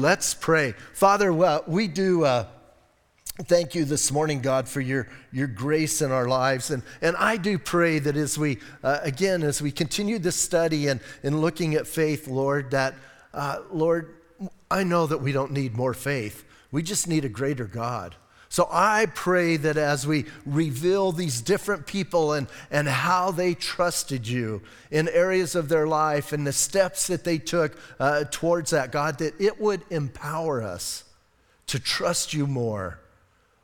let's pray. Father, well, we do. Uh, Thank you this morning, God, for your, your grace in our lives. And, and I do pray that as we, uh, again, as we continue this study and, and looking at faith, Lord, that, uh, Lord, I know that we don't need more faith. We just need a greater God. So I pray that as we reveal these different people and, and how they trusted you in areas of their life and the steps that they took uh, towards that, God, that it would empower us to trust you more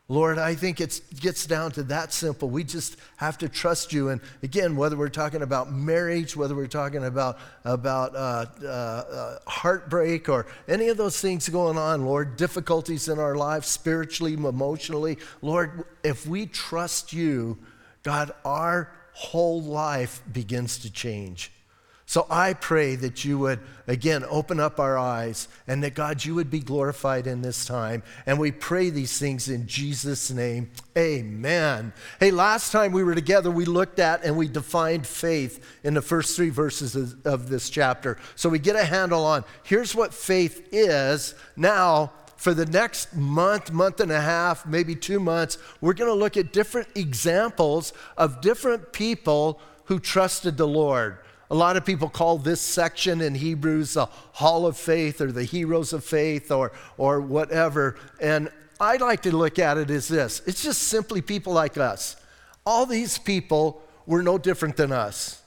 Lord, I think it gets down to that simple. We just have to trust you. And again, whether we're talking about marriage, whether we're talking about, about uh, uh, uh, heartbreak or any of those things going on, Lord, difficulties in our lives, spiritually, emotionally, Lord, if we trust you, God, our whole life begins to change. So I pray that you would, again, open up our eyes and that, God, you would be glorified in this time. And we pray these things in Jesus' name. Amen. Hey, last time we were together, we looked at and we defined faith in the first three verses of this chapter. So we get a handle on here's what faith is. Now, for the next month, month and a half, maybe two months, we're going to look at different examples of different people who trusted the Lord. A lot of people call this section in Hebrews the Hall of Faith or the Heroes of Faith or, or whatever. And I like to look at it as this it's just simply people like us. All these people were no different than us,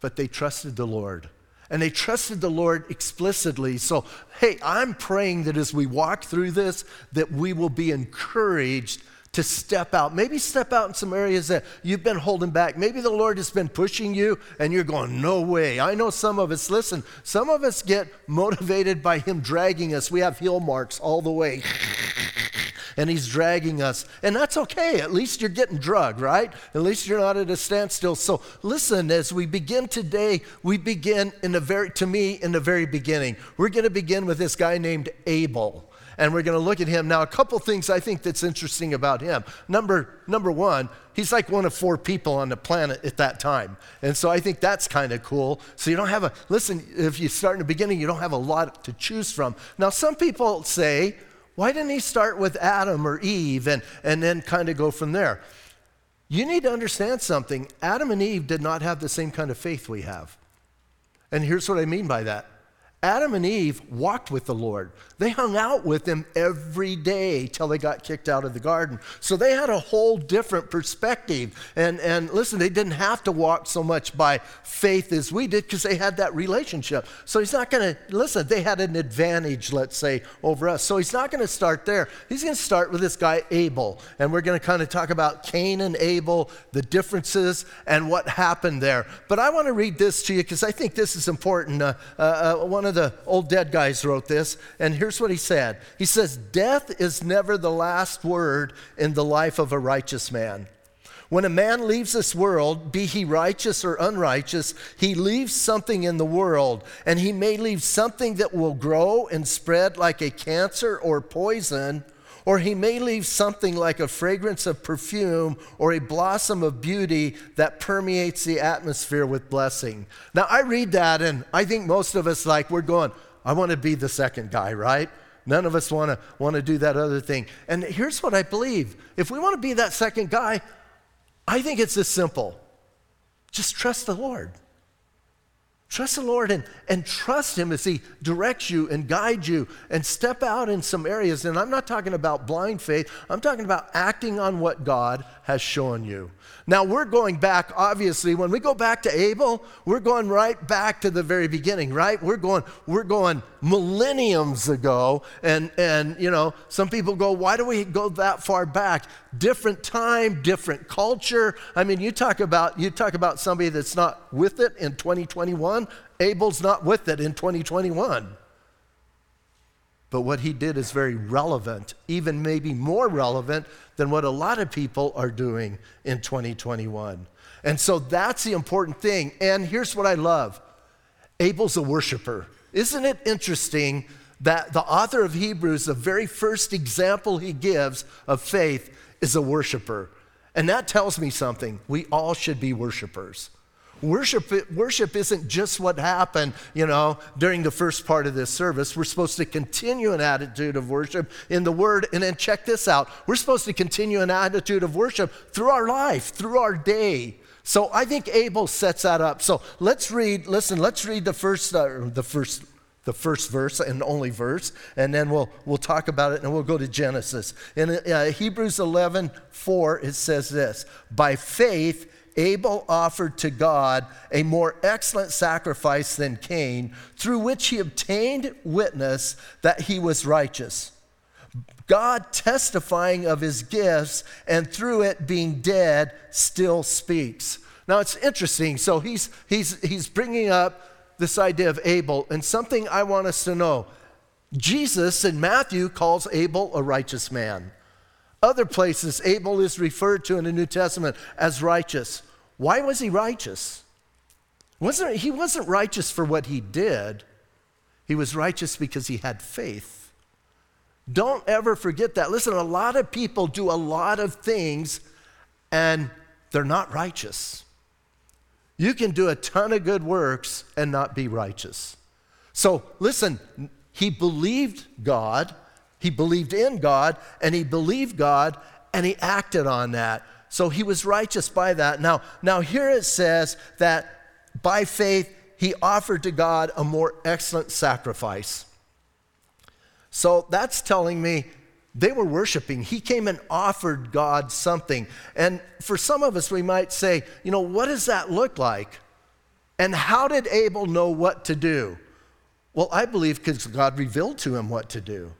but they trusted the Lord. And they trusted the Lord explicitly. So, hey, I'm praying that as we walk through this, that we will be encouraged to step out. Maybe step out in some areas that you've been holding back. Maybe the Lord has been pushing you and you're going, no way. I know some of us, listen, some of us get motivated by Him dragging us. We have heel marks all the way. and he's dragging us. And that's okay. At least you're getting drugged, right? At least you're not at a standstill. So listen, as we begin today, we begin in the very, to me, in the very beginning. We're going to begin with this guy named Abel and we're going to look at him now. A couple things I think that's interesting about him. Number number one, he's like one of four people on the planet at that time, and so I think that's kind of cool. So you don't have a listen. If you start in the beginning, you don't have a lot to choose from. Now, some people say, why didn't he start with Adam or Eve and and then kind of go from there? You need to understand something. Adam and Eve did not have the same kind of faith we have. And here's what I mean by that. Adam and Eve walked with the Lord. They hung out with him every day till they got kicked out of the garden. So they had a whole different perspective. And, and listen, they didn't have to walk so much by faith as we did because they had that relationship. So he's not going to, listen, they had an advantage, let's say, over us. So he's not going to start there. He's going to start with this guy, Abel. And we're going to kind of talk about Cain and Abel, the differences, and what happened there. But I want to read this to you because I think this is important. Uh, uh, uh, one of the old dead guys wrote this, and here's what he said He says, Death is never the last word in the life of a righteous man. When a man leaves this world, be he righteous or unrighteous, he leaves something in the world, and he may leave something that will grow and spread like a cancer or poison, or he may leave something like a fragrance of perfume or a blossom of beauty that permeates the atmosphere with blessing. Now, I read that, and I think most of us, like, we're going, I want to be the second guy, right? None of us want to want to do that other thing. And here's what I believe. If we want to be that second guy, I think it's this simple. Just trust the Lord. Trust the Lord and, and trust Him as He directs you and guides you and step out in some areas. And I'm not talking about blind faith, I'm talking about acting on what God has shown you. Now, we're going back, obviously, when we go back to Abel, we're going right back to the very beginning, right? We're going, we're going millenniums ago. And, and, you know, some people go, why do we go that far back? Different time, different culture. I mean, you talk about, you talk about somebody that's not with it in 2021. Abel's not with it in 2021. But what he did is very relevant, even maybe more relevant than what a lot of people are doing in 2021. And so that's the important thing. And here's what I love Abel's a worshiper. Isn't it interesting that the author of Hebrews, the very first example he gives of faith, is a worshiper? And that tells me something. We all should be worshipers. Worship, worship isn't just what happened, you know, during the first part of this service. We're supposed to continue an attitude of worship in the Word. And then check this out we're supposed to continue an attitude of worship through our life, through our day. So I think Abel sets that up. So let's read, listen, let's read the first, uh, the first the first verse and only verse, and then we'll, we'll talk about it and we'll go to Genesis. In uh, Hebrews 11 4, it says this By faith, Abel offered to God a more excellent sacrifice than Cain, through which he obtained witness that he was righteous. God testifying of his gifts, and through it being dead, still speaks. Now it's interesting. So he's, he's, he's bringing up this idea of Abel, and something I want us to know. Jesus in Matthew calls Abel a righteous man. Other places, Abel is referred to in the New Testament as righteous. Why was he righteous? Wasn't, he wasn't righteous for what he did, he was righteous because he had faith. Don't ever forget that. Listen, a lot of people do a lot of things and they're not righteous. You can do a ton of good works and not be righteous. So listen, he believed God, he believed in God, and he believed God, and he acted on that. So he was righteous by that. Now, now here it says that by faith he offered to God a more excellent sacrifice. So that's telling me they were worshiping. He came and offered God something. And for some of us, we might say, you know, what does that look like? And how did Abel know what to do? Well, I believe because God revealed to him what to do.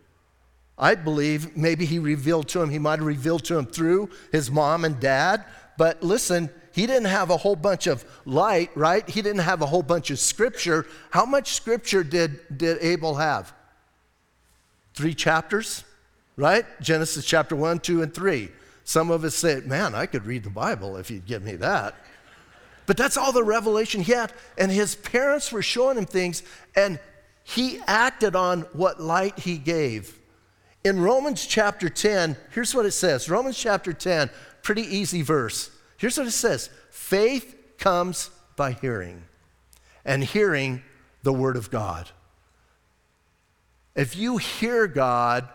I believe maybe he revealed to him, he might have revealed to him through his mom and dad. But listen, he didn't have a whole bunch of light, right? He didn't have a whole bunch of scripture. How much scripture did, did Abel have? Three chapters? right? Genesis chapter 1, 2, and 3. Some of us say, man, I could read the Bible if you'd give me that. But that's all the revelation he had. And his parents were showing him things, and he acted on what light he gave. In Romans chapter 10, here's what it says Romans chapter 10, pretty easy verse. Here's what it says Faith comes by hearing, and hearing the word of God. If you hear God,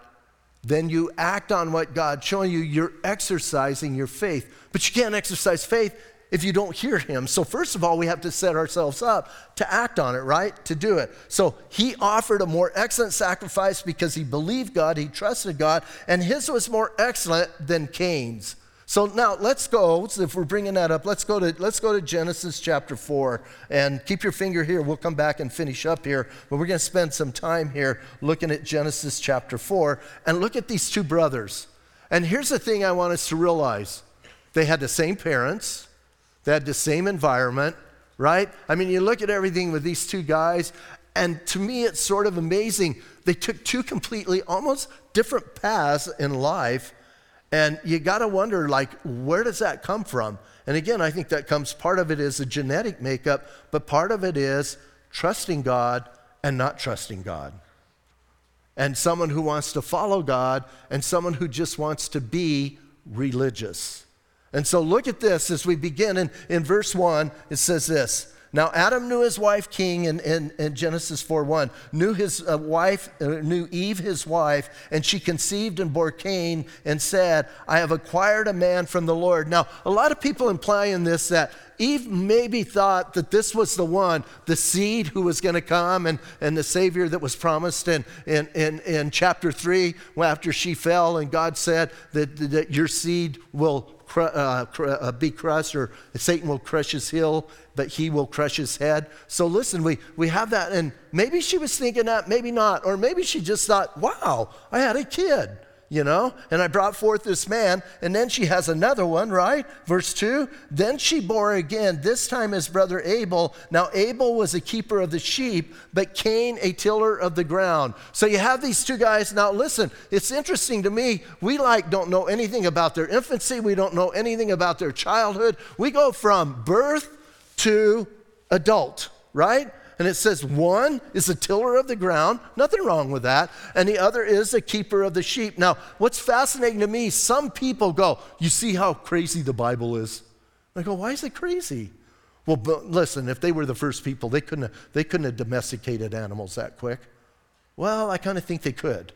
then you act on what God's showing you. You're exercising your faith. But you can't exercise faith if you don't hear Him. So, first of all, we have to set ourselves up to act on it, right? To do it. So, He offered a more excellent sacrifice because He believed God, He trusted God, and His was more excellent than Cain's. So now let's go, if we're bringing that up, let's go to, let's go to Genesis chapter 4 and keep your finger here. We'll come back and finish up here, but we're going to spend some time here looking at Genesis chapter 4 and look at these two brothers. And here's the thing I want us to realize they had the same parents, they had the same environment, right? I mean, you look at everything with these two guys, and to me, it's sort of amazing. They took two completely, almost different paths in life and you got to wonder, like, where does that come from? And again, I think that comes, part of it is a genetic makeup, but part of it is trusting God and not trusting God. And someone who wants to follow God and someone who just wants to be religious. And so look at this as we begin in, in verse 1. It says this now, Adam knew his wife King in, in, in Genesis 4 1, knew his uh, wife, uh, knew Eve his wife, and she conceived and bore Cain and said, I have acquired a man from the Lord. Now, a lot of people imply in this that Eve maybe thought that this was the one, the seed who was going to come and, and the Savior that was promised in, in, in, in chapter 3 after she fell, and God said that, that your seed will uh, cr- uh, be crushed, or Satan will crush his heel, but he will crush his head. So listen, we, we have that, and maybe she was thinking that, maybe not, or maybe she just thought, wow, I had a kid you know, and I brought forth this man. And then she has another one, right? Verse 2 Then she bore again, this time his brother Abel. Now, Abel was a keeper of the sheep, but Cain a tiller of the ground. So you have these two guys. Now, listen, it's interesting to me. We like don't know anything about their infancy, we don't know anything about their childhood. We go from birth to adult, right? And it says one is the tiller of the ground, nothing wrong with that, and the other is the keeper of the sheep. Now, what's fascinating to me, some people go, You see how crazy the Bible is? I go, Why is it crazy? Well, listen, if they were the first people, they couldn't have, they couldn't have domesticated animals that quick. Well, I kind of think they could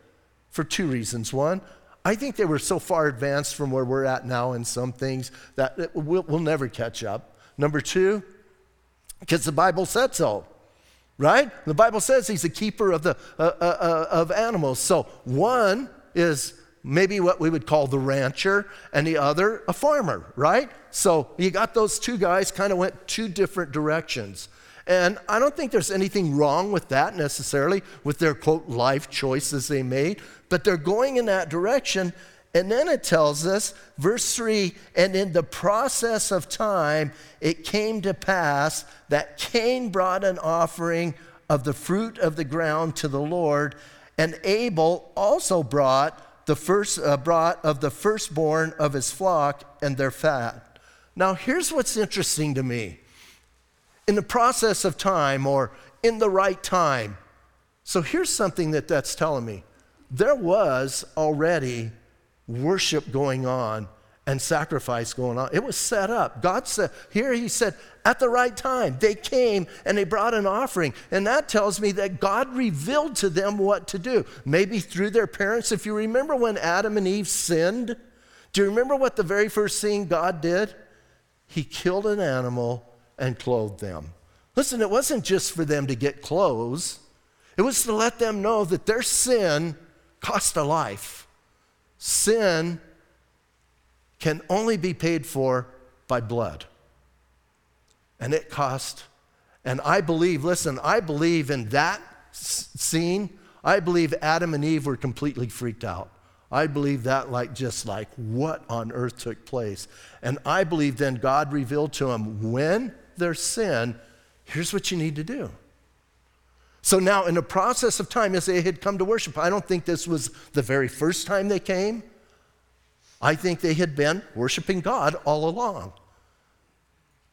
for two reasons. One, I think they were so far advanced from where we're at now in some things that we'll, we'll never catch up. Number two, because the Bible said so, right? The Bible says he's a keeper of, the, uh, uh, uh, of animals. So one is maybe what we would call the rancher, and the other a farmer, right? So you got those two guys kind of went two different directions. And I don't think there's anything wrong with that necessarily, with their quote life choices they made, but they're going in that direction. And then it tells us, verse 3 and in the process of time, it came to pass that Cain brought an offering of the fruit of the ground to the Lord, and Abel also brought the first uh, brought of the firstborn of his flock and their fat. Now, here's what's interesting to me. In the process of time or in the right time. So here's something that that's telling me. There was already worship going on and sacrifice going on. It was set up. God said, here he said, at the right time, they came and they brought an offering. And that tells me that God revealed to them what to do. Maybe through their parents. If you remember when Adam and Eve sinned, do you remember what the very first thing God did? He killed an animal and clothed them. Listen, it wasn't just for them to get clothes, it was to let them know that their sin cost a life. Sin can only be paid for by blood. And it cost. And I believe, listen, I believe in that scene, I believe Adam and Eve were completely freaked out. I believe that like just like what on earth took place. And I believe then God revealed to them when there's sin, here's what you need to do. So now in the process of time as they had come to worship, I don't think this was the very first time they came. I think they had been worshiping God all along.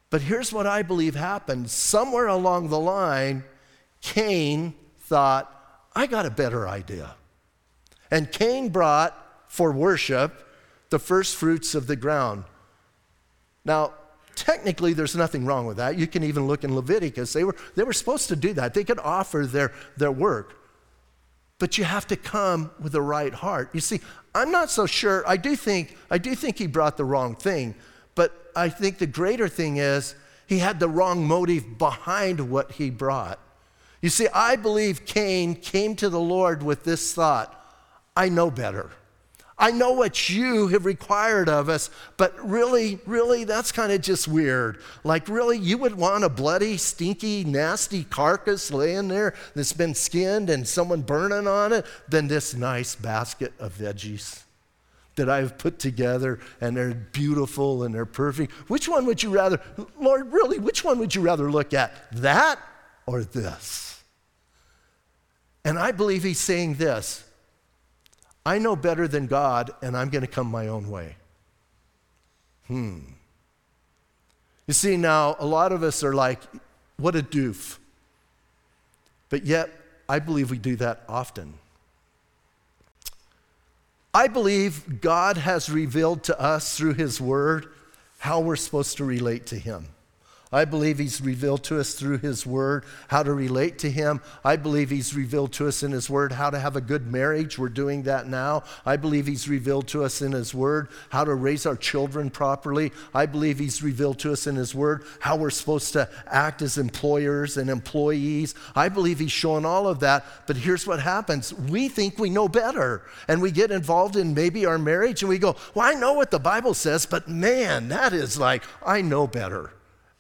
But here's what I believe happened. Somewhere along the line, Cain thought, I got a better idea. And Cain brought for worship the first fruits of the ground. Now, technically, there's nothing wrong with that. You can even look in Leviticus. They were, they were supposed to do that, they could offer their, their work. But you have to come with the right heart. You see, I'm not so sure. I do think, I do think he brought the wrong thing, but I think the greater thing is he had the wrong motive behind what he brought. You see, I believe Cain came to the Lord with this thought I know better. I know what you have required of us, but really, really, that's kind of just weird. Like, really, you would want a bloody, stinky, nasty carcass laying there that's been skinned and someone burning on it than this nice basket of veggies that I've put together and they're beautiful and they're perfect. Which one would you rather, Lord, really, which one would you rather look at? That or this? And I believe he's saying this I know better than God, and I'm going to come my own way. Hmm. You see, now, a lot of us are like, what a doof. But yet, I believe we do that often. I believe God has revealed to us through His Word how we're supposed to relate to Him. I believe He's revealed to us through His Word how to relate to Him. I believe He's revealed to us in His Word how to have a good marriage. We're doing that now. I believe He's revealed to us in His Word how to raise our children properly. I believe He's revealed to us in His Word how we're supposed to act as employers and employees. I believe He's shown all of that. But here's what happens we think we know better, and we get involved in maybe our marriage, and we go, Well, I know what the Bible says, but man, that is like, I know better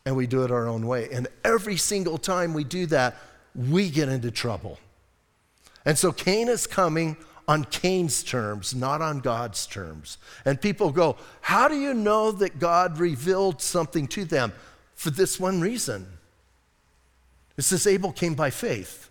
and we do it our own way. And every single time we do that, we get into trouble. And so Cain is coming on Cain's terms, not on God's terms. And people go, How do you know that God revealed something to them? For this one reason. It says Abel came by faith.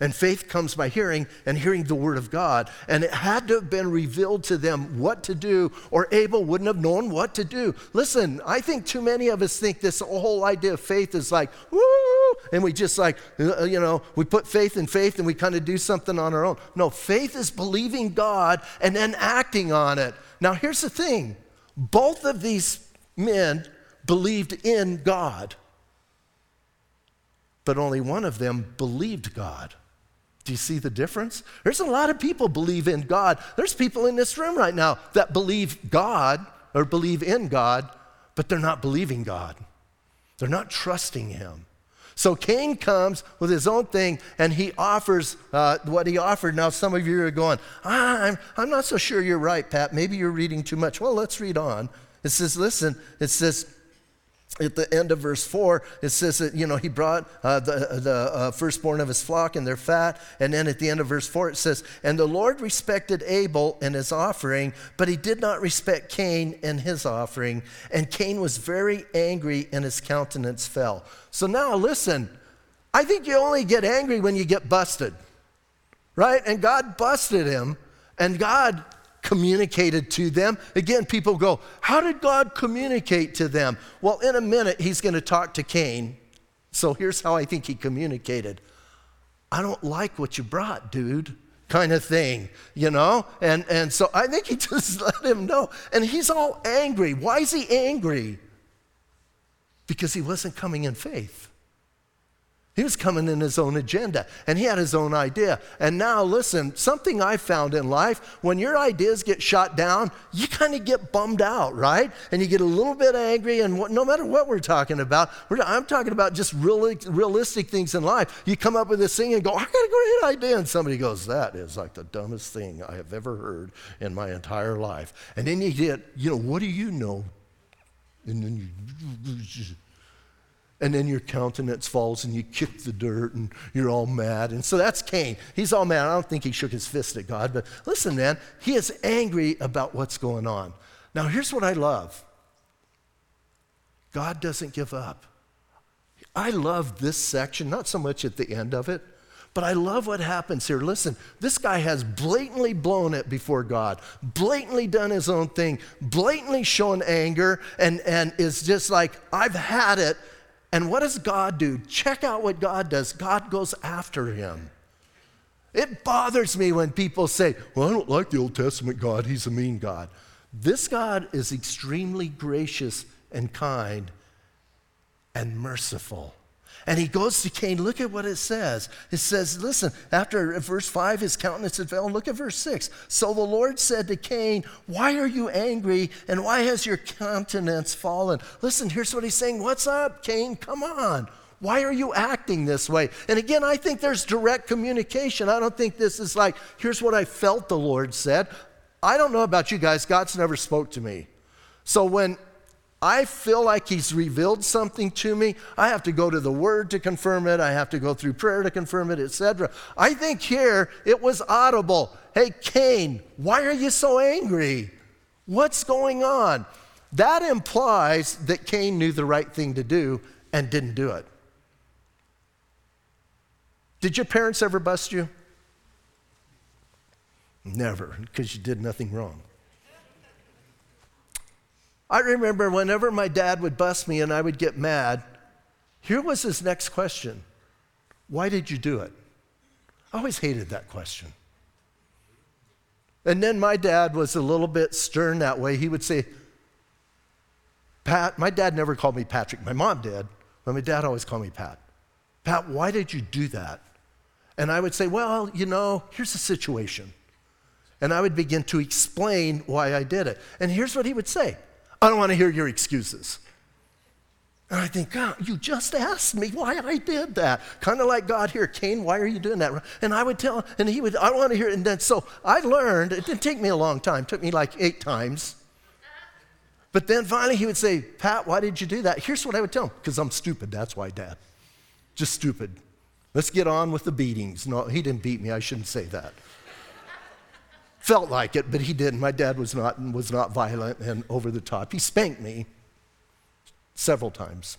And faith comes by hearing, and hearing the word of God. And it had to have been revealed to them what to do, or Abel wouldn't have known what to do. Listen, I think too many of us think this whole idea of faith is like, woo, and we just like, uh, you know, we put faith in faith and we kind of do something on our own. No, faith is believing God and then acting on it. Now, here's the thing both of these men believed in God. but only one of them believed God. Do you see the difference? There's a lot of people believe in God. There's people in this room right now that believe God or believe in God, but they're not believing God. They're not trusting Him. So Cain comes with his own thing and he offers uh, what he offered. Now, some of you are going, I'm, I'm not so sure you're right, Pat. Maybe you're reading too much. Well, let's read on. It says, listen, it says, at the end of verse 4, it says that, you know, he brought uh, the, the uh, firstborn of his flock and their fat. And then at the end of verse 4, it says, And the Lord respected Abel and his offering, but he did not respect Cain and his offering. And Cain was very angry, and his countenance fell. So now listen, I think you only get angry when you get busted, right? And God busted him, and God communicated to them. Again, people go, How did God communicate to them? Well, in a minute, he's going to talk to Cain. So here's how I think he communicated I don't like what you brought, dude. Kind of thing, you know? And, and so I think he just let him know. And he's all angry. Why is he angry? Because he wasn't coming in faith. He was coming in his own agenda and he had his own idea. And now, listen, something I found in life when your ideas get shot down, you kind of get bummed out, right? And you get a little bit angry. And what, no matter what we're talking about, we're, I'm talking about just really, realistic things in life. You come up with this thing and go, I got a great idea. And somebody goes, That is like the dumbest thing I have ever heard in my entire life. And then you get, you know, what do you know? And then you and then your countenance falls and you kick the dirt and you're all mad. And so that's Cain. He's all mad. I don't think he shook his fist at God, but listen, man, he is angry about what's going on. Now, here's what I love God doesn't give up. I love this section, not so much at the end of it, but I love what happens here. Listen, this guy has blatantly blown it before God, blatantly done his own thing, blatantly shown anger, and, and is just like, I've had it, and what does God do? Check out what God does. God goes after him. It bothers me when people say, Well, I don't like the Old Testament God, he's a mean God. This God is extremely gracious and kind and merciful. And he goes to Cain. Look at what it says. It says, listen, after verse 5, his countenance had fell. Look at verse 6. So the Lord said to Cain, Why are you angry and why has your countenance fallen? Listen, here's what he's saying. What's up, Cain? Come on. Why are you acting this way? And again, I think there's direct communication. I don't think this is like, here's what I felt the Lord said. I don't know about you guys, God's never spoke to me. So when I feel like he's revealed something to me. I have to go to the word to confirm it. I have to go through prayer to confirm it, etc. I think here it was audible. Hey, Cain, why are you so angry? What's going on? That implies that Cain knew the right thing to do and didn't do it. Did your parents ever bust you? Never, because you did nothing wrong. I remember whenever my dad would bust me and I would get mad, here was his next question Why did you do it? I always hated that question. And then my dad was a little bit stern that way. He would say, Pat, my dad never called me Patrick. My mom did, but my dad always called me Pat. Pat, why did you do that? And I would say, Well, you know, here's the situation. And I would begin to explain why I did it. And here's what he would say I don't want to hear your excuses. And I think, God, you just asked me why I did that. Kind of like God here, Cain, why are you doing that? And I would tell, and he would, I don't want to hear it. And then so I learned, it didn't take me a long time, it took me like eight times. But then finally he would say, Pat, why did you do that? Here's what I would tell him because I'm stupid. That's why, Dad. Just stupid. Let's get on with the beatings. No, he didn't beat me. I shouldn't say that. Felt like it, but he didn't. My dad was not, was not violent and over the top. He spanked me several times.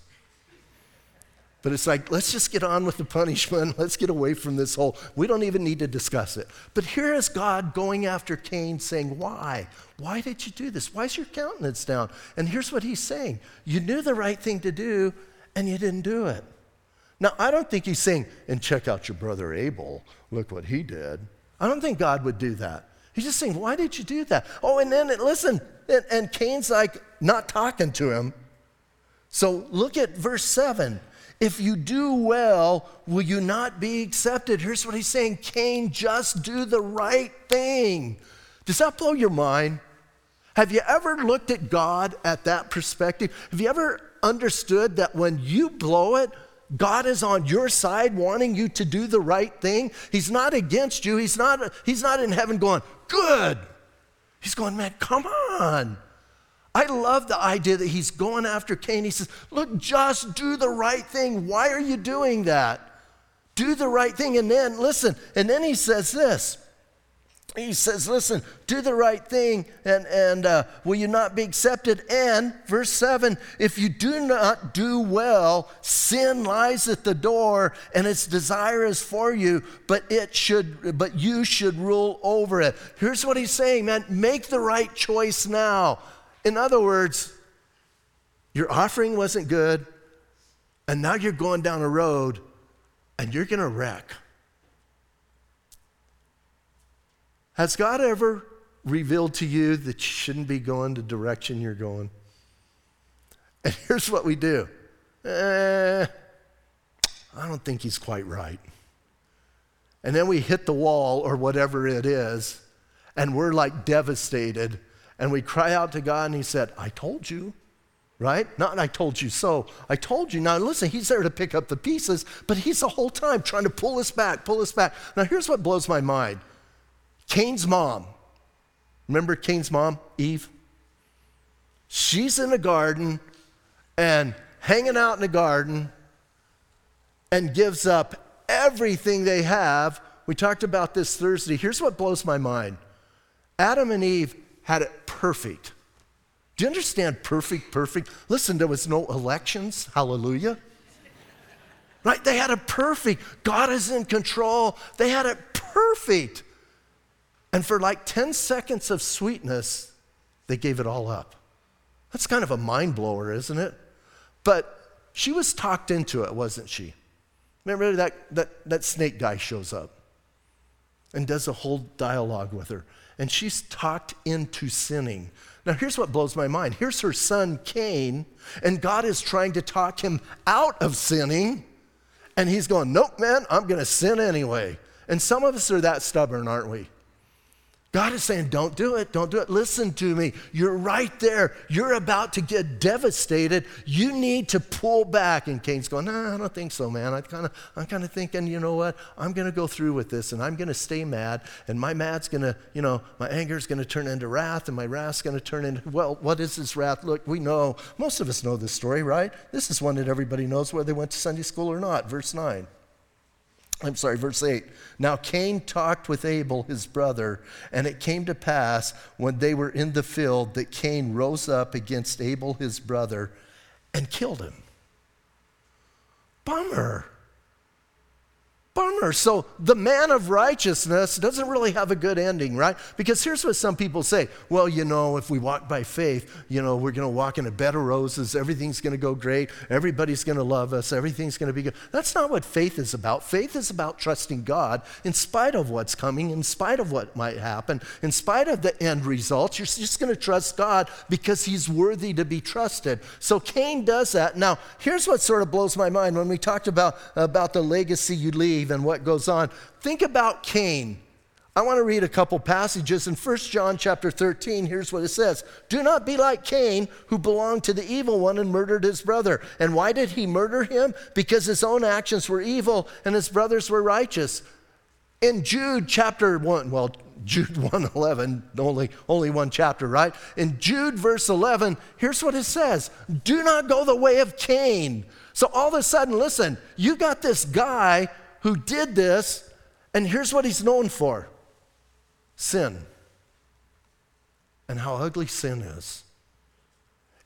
But it's like, let's just get on with the punishment. Let's get away from this whole, we don't even need to discuss it. But here is God going after Cain saying, Why? Why did you do this? Why is your countenance down? And here's what he's saying You knew the right thing to do, and you didn't do it. Now, I don't think he's saying, and check out your brother Abel. Look what he did. I don't think God would do that. He's just saying, Why did you do that? Oh, and then listen, and, and Cain's like not talking to him. So look at verse 7. If you do well, will you not be accepted? Here's what he's saying Cain, just do the right thing. Does that blow your mind? Have you ever looked at God at that perspective? Have you ever understood that when you blow it, God is on your side wanting you to do the right thing? He's not against you. He's not, he's not in heaven going, good. He's going, man, come on. I love the idea that he's going after Cain. He says, Look, just do the right thing. Why are you doing that? Do the right thing. And then, listen, and then he says this. He says, Listen, do the right thing, and, and uh, will you not be accepted? And, verse 7 if you do not do well, sin lies at the door, and its desire is for you, but it should, but you should rule over it. Here's what he's saying, man make the right choice now. In other words, your offering wasn't good, and now you're going down a road and you're going to wreck. Has God ever revealed to you that you shouldn't be going the direction you're going? And here's what we do eh, I don't think he's quite right. And then we hit the wall or whatever it is, and we're like devastated and we cry out to God, and He said, I told you, right? Not I told you so. I told you. Now, listen, He's there to pick up the pieces, but He's the whole time trying to pull us back, pull us back. Now, here's what blows my mind Cain's mom. Remember Cain's mom, Eve? She's in the garden and hanging out in the garden and gives up everything they have. We talked about this Thursday. Here's what blows my mind Adam and Eve had it perfect. Do you understand perfect, perfect? Listen, there was no elections. Hallelujah. Right? They had it perfect. God is in control. They had it perfect. And for like 10 seconds of sweetness, they gave it all up. That's kind of a mind blower, isn't it? But she was talked into it, wasn't she? Remember that, that, that snake guy shows up and does a whole dialogue with her and she's talked into sinning. Now, here's what blows my mind. Here's her son Cain, and God is trying to talk him out of sinning, and he's going, Nope, man, I'm going to sin anyway. And some of us are that stubborn, aren't we? God is saying, Don't do it. Don't do it. Listen to me. You're right there. You're about to get devastated. You need to pull back. And Cain's going, No, I don't think so, man. I kind of, I'm kind of thinking, you know what? I'm going to go through with this and I'm going to stay mad. And my mad's going to, you know, my anger's going to turn into wrath and my wrath's going to turn into, well, what is this wrath? Look, we know, most of us know this story, right? This is one that everybody knows whether they went to Sunday school or not. Verse 9. I'm sorry, verse 8. Now Cain talked with Abel, his brother, and it came to pass when they were in the field that Cain rose up against Abel, his brother, and killed him. Bummer. Bummer. So the man of righteousness doesn't really have a good ending, right? Because here's what some people say well, you know, if we walk by faith, you know, we're going to walk in a bed of roses, everything's going to go great, everybody's going to love us, everything's going to be good. That's not what faith is about. Faith is about trusting God in spite of what's coming, in spite of what might happen, in spite of the end results. You're just going to trust God because He's worthy to be trusted. So Cain does that. Now, here's what sort of blows my mind when we talked about, about the legacy you leave and what goes on. Think about Cain. I want to read a couple passages in 1 John chapter 13. Here's what it says Do not be like Cain, who belonged to the evil one and murdered his brother. And why did he murder him? Because his own actions were evil and his brothers were righteous. In Jude chapter 1, well, Jude 1 11, only, only one chapter, right? In Jude verse 11, here's what it says Do not go the way of Cain. So all of a sudden, listen, you got this guy who did this, and here's what he's known for sin and how ugly sin is.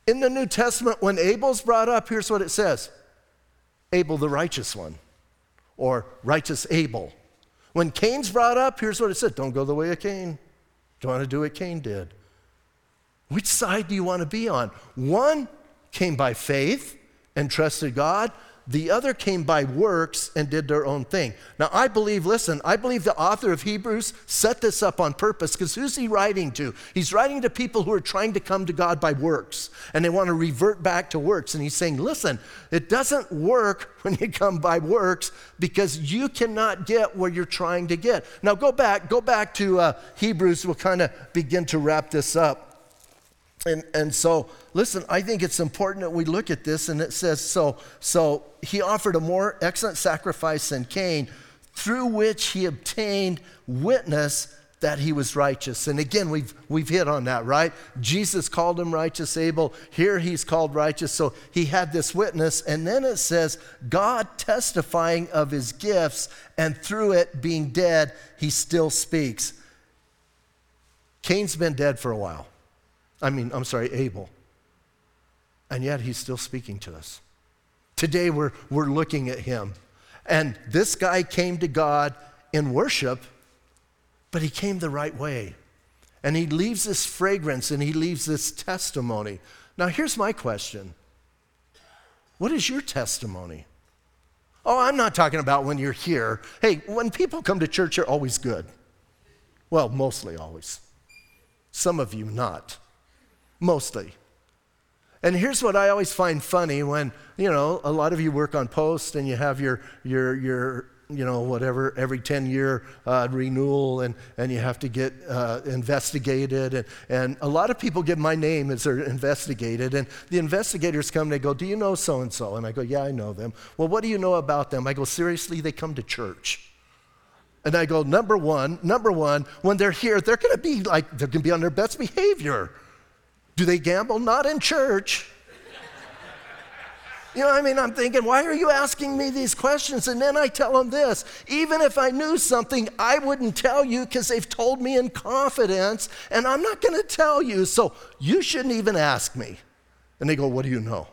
In the New Testament, when Abel's brought up, here's what it says Abel the righteous one, or righteous Abel. When Cain's brought up, here's what it said don't go the way of Cain. Do you want to do what Cain did? Which side do you want to be on? One came by faith and trusted God. The other came by works and did their own thing. Now, I believe, listen, I believe the author of Hebrews set this up on purpose because who's he writing to? He's writing to people who are trying to come to God by works and they want to revert back to works. And he's saying, listen, it doesn't work when you come by works because you cannot get where you're trying to get. Now, go back, go back to uh, Hebrews. We'll kind of begin to wrap this up. And, and so, listen, I think it's important that we look at this. And it says, so, so he offered a more excellent sacrifice than Cain, through which he obtained witness that he was righteous. And again, we've, we've hit on that, right? Jesus called him righteous, Abel. Here he's called righteous. So he had this witness. And then it says, God testifying of his gifts, and through it being dead, he still speaks. Cain's been dead for a while. I mean, I'm sorry, Abel. And yet he's still speaking to us. Today we're, we're looking at him. And this guy came to God in worship, but he came the right way. And he leaves this fragrance and he leaves this testimony. Now, here's my question What is your testimony? Oh, I'm not talking about when you're here. Hey, when people come to church, you're always good. Well, mostly always. Some of you not mostly. And here's what I always find funny when, you know, a lot of you work on post and you have your, your, your you know, whatever, every 10 year uh, renewal and, and you have to get uh, investigated. And, and a lot of people give my name as they're investigated. And the investigators come and they go, Do you know so and so? And I go, Yeah, I know them. Well, what do you know about them? I go, Seriously, they come to church. And I go, Number one, number one, when they're here, they're going to be like, they're going to be on their best behavior. Do they gamble? Not in church. You know, I mean, I'm thinking, why are you asking me these questions? And then I tell them this even if I knew something, I wouldn't tell you because they've told me in confidence, and I'm not going to tell you, so you shouldn't even ask me. And they go, What do you know?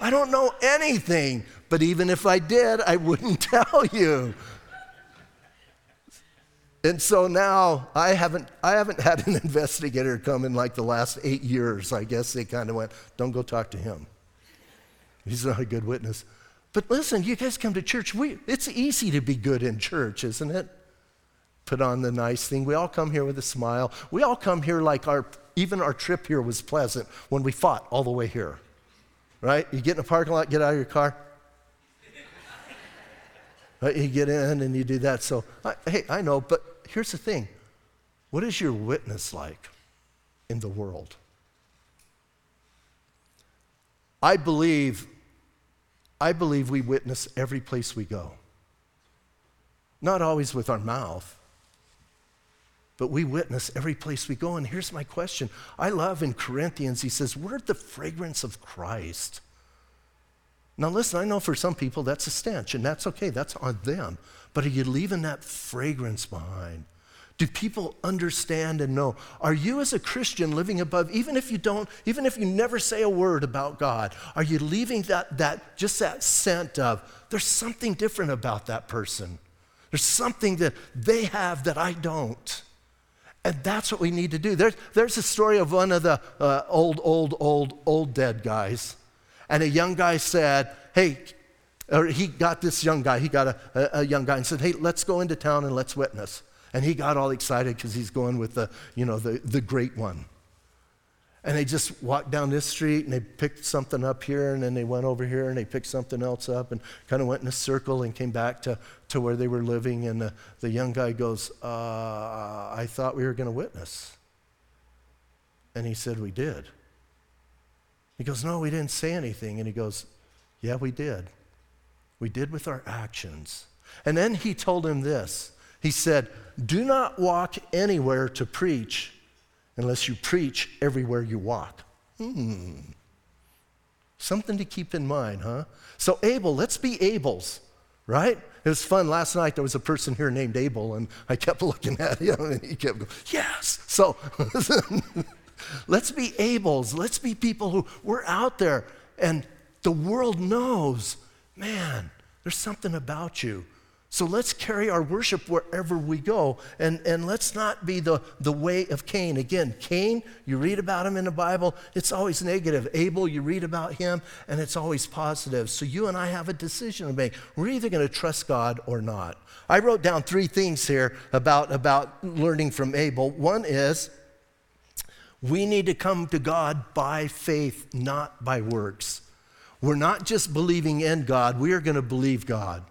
I don't know anything, but even if I did, I wouldn't tell you. And so now I haven't, I haven't had an investigator come in like the last eight years. I guess they kind of went, don't go talk to him. He's not a good witness. But listen, you guys come to church. We, it's easy to be good in church, isn't it? Put on the nice thing. We all come here with a smile. We all come here like our, even our trip here was pleasant when we fought all the way here. Right? You get in a parking lot, get out of your car. right? You get in and you do that. So, I, hey, I know, but here's the thing what is your witness like in the world? I believe, I believe we witness every place we go. Not always with our mouth, but we witness every place we go. And here's my question I love in Corinthians, he says, We're the fragrance of Christ. Now, listen, I know for some people that's a stench, and that's okay, that's on them. But are you leaving that fragrance behind? Do people understand and know? Are you as a Christian living above, even if you don't, even if you never say a word about God, are you leaving that, that just that scent of there's something different about that person? There's something that they have that I don't. And that's what we need to do. There's, there's a story of one of the uh, old, old, old, old dead guys. And a young guy said, Hey, or he got this young guy, he got a, a, a young guy and said, Hey, let's go into town and let's witness. And he got all excited because he's going with the, you know, the, the great one. And they just walked down this street and they picked something up here and then they went over here and they picked something else up and kind of went in a circle and came back to, to where they were living. And the, the young guy goes, uh, I thought we were going to witness. And he said, We did. He goes, No, we didn't say anything. And he goes, Yeah, we did. We did with our actions. And then he told him this He said, Do not walk anywhere to preach unless you preach everywhere you walk. Hmm. Something to keep in mind, huh? So, Abel, let's be Abels, right? It was fun. Last night there was a person here named Abel, and I kept looking at him, and he kept going, Yes. So, let's be Abels. Let's be people who we're out there, and the world knows man, there's something about you So let's carry our worship wherever we go. And, and let's not be the, the way of Cain. Again, Cain, you read about him in the Bible, it's always negative. Abel, you read about him, and it's always positive. So you and I have a decision to make. We're either going to trust God or not. I wrote down three things here about, about learning from Abel. One is we need to come to God by faith, not by works. We're not just believing in God, we are going to believe God.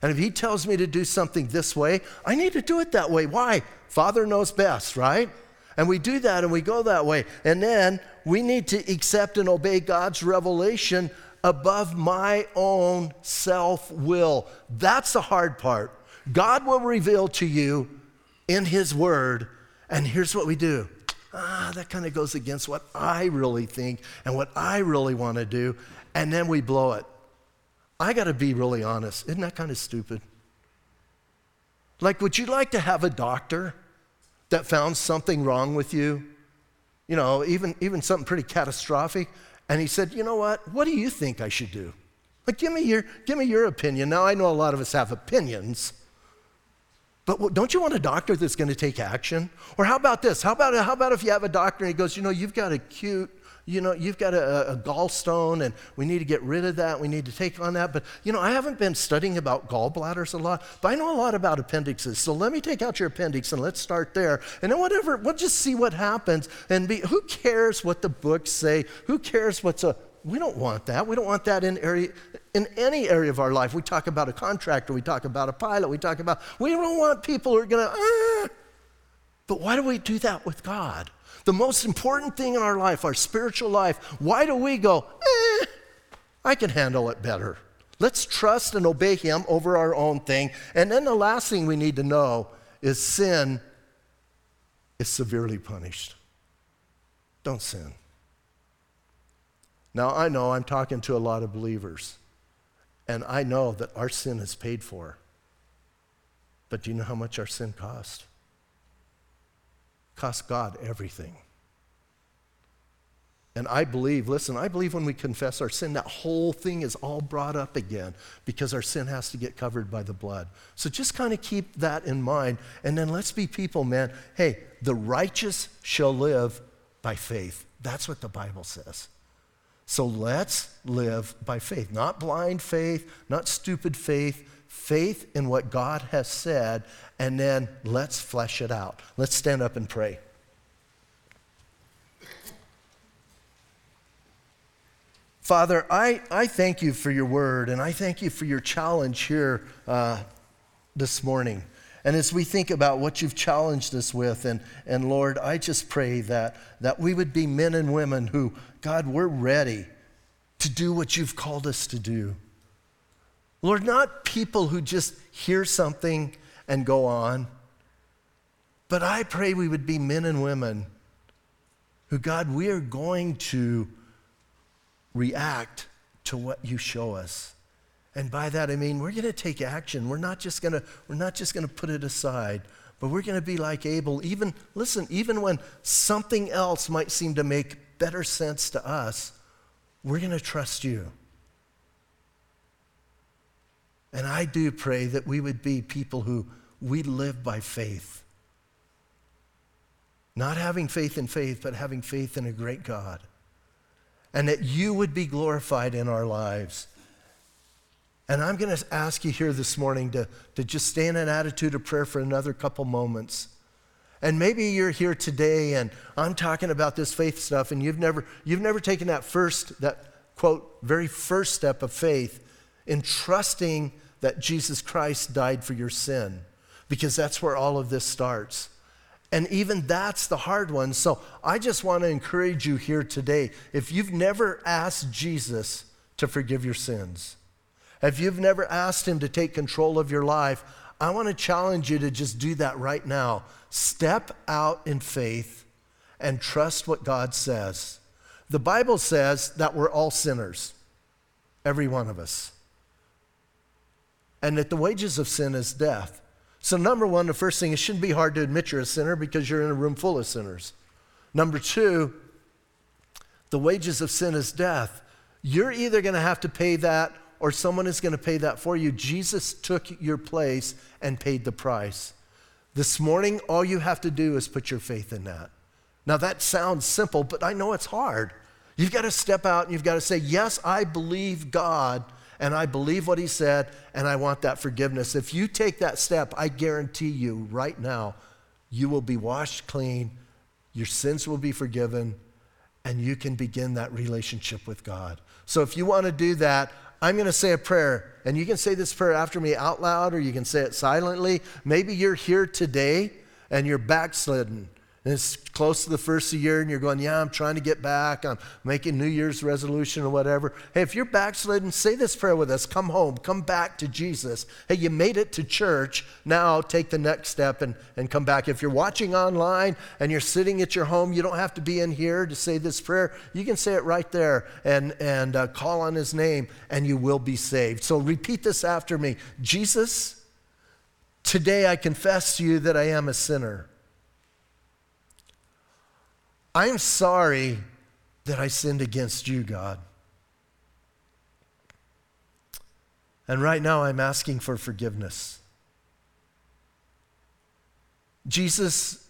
And if he tells me to do something this way, I need to do it that way. Why? Father knows best, right? And we do that and we go that way. And then we need to accept and obey God's revelation above my own self will. That's the hard part. God will reveal to you in His Word, and here's what we do. Ah, that kind of goes against what I really think and what I really want to do, and then we blow it. I got to be really honest. Isn't that kind of stupid? Like, would you like to have a doctor that found something wrong with you? You know, even, even something pretty catastrophic. And he said, You know what? What do you think I should do? Like, give me your, give me your opinion. Now, I know a lot of us have opinions, but don't you want a doctor that's going to take action? Or how about this? How about, how about if you have a doctor and he goes, You know, you've got acute you know, you've got a, a, gallstone and we need to get rid of that. We need to take on that. But, you know, I haven't been studying about gallbladders a lot, but I know a lot about appendixes. So let me take out your appendix and let's start there. And then whatever, we'll just see what happens. And be, who cares what the books say? Who cares what's a, we don't want that. We don't want that in area, in any area of our life. We talk about a contractor, we talk about a pilot, we talk about, we don't want people who are going to, ah. But why do we do that with God? the most important thing in our life, our spiritual life, why do we go, eh, I can handle it better? Let's trust and obey Him over our own thing. And then the last thing we need to know is sin is severely punished. Don't sin. Now, I know I'm talking to a lot of believers, and I know that our sin is paid for. But do you know how much our sin cost? cost God everything. And I believe, listen, I believe when we confess our sin, that whole thing is all brought up again because our sin has to get covered by the blood. So just kind of keep that in mind. And then let's be people, man. Hey, the righteous shall live by faith. That's what the Bible says. So let's live by faith, not blind faith, not stupid faith, faith in what God has said, and then let's flesh it out. Let's stand up and pray. Father, I, I thank you for your word, and I thank you for your challenge here uh, this morning. And as we think about what you've challenged us with, and, and Lord, I just pray that, that we would be men and women who, God, we're ready to do what you've called us to do. Lord, not people who just hear something and go on, but I pray we would be men and women who, God, we are going to react to what you show us. And by that I mean we're going to take action. We're not just going to we're not just going to put it aside, but we're going to be like Abel. Even listen, even when something else might seem to make better sense to us, we're going to trust you. And I do pray that we would be people who we live by faith. Not having faith in faith, but having faith in a great God. And that you would be glorified in our lives. And I'm going to ask you here this morning to, to just stay in an attitude of prayer for another couple moments. And maybe you're here today and I'm talking about this faith stuff and you've never, you've never taken that first, that quote, very first step of faith in trusting that Jesus Christ died for your sin, because that's where all of this starts. And even that's the hard one. So I just want to encourage you here today. If you've never asked Jesus to forgive your sins, if you've never asked him to take control of your life, I want to challenge you to just do that right now. Step out in faith and trust what God says. The Bible says that we're all sinners, every one of us and that the wages of sin is death. So, number one, the first thing, it shouldn't be hard to admit you're a sinner because you're in a room full of sinners. Number two, the wages of sin is death. You're either going to have to pay that or someone is going to pay that for you. Jesus took your place and paid the price. This morning, all you have to do is put your faith in that. Now, that sounds simple, but I know it's hard. You've got to step out and you've got to say, Yes, I believe God and I believe what He said and I want that forgiveness. If you take that step, I guarantee you right now, you will be washed clean, your sins will be forgiven, and you can begin that relationship with God. So if you want to do that, I'm going to say a prayer, and you can say this prayer after me out loud or you can say it silently. Maybe you're here today and you're backslidden and it's close to the first of the year and you're going, Yeah, I'm trying to get back. I'm making New Year's resolution or whatever. Hey, if you're backslidden, say this prayer with us. Come home. Come back to Jesus. Hey, you made it to church. Now take the next step and, and come back. If you're watching online and you're sitting at your home, you don't have to be in here to say this prayer. You can say it right there and, and uh, call on his name and you will be saved. So repeat this after me Jesus, today I confess to you that I am a sinner. I'm sorry that I sinned against you, God. And right now I'm asking for forgiveness. Jesus,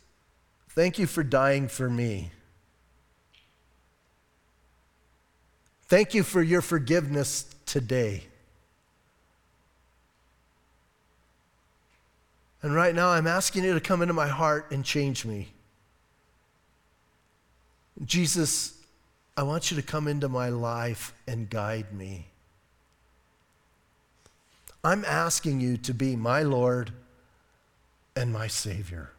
thank you for dying for me. Thank you for your forgiveness today. And right now, I'm asking you to come into my heart and change me. Jesus, I want you to come into my life and guide me. I'm asking you to be my Lord and my Savior.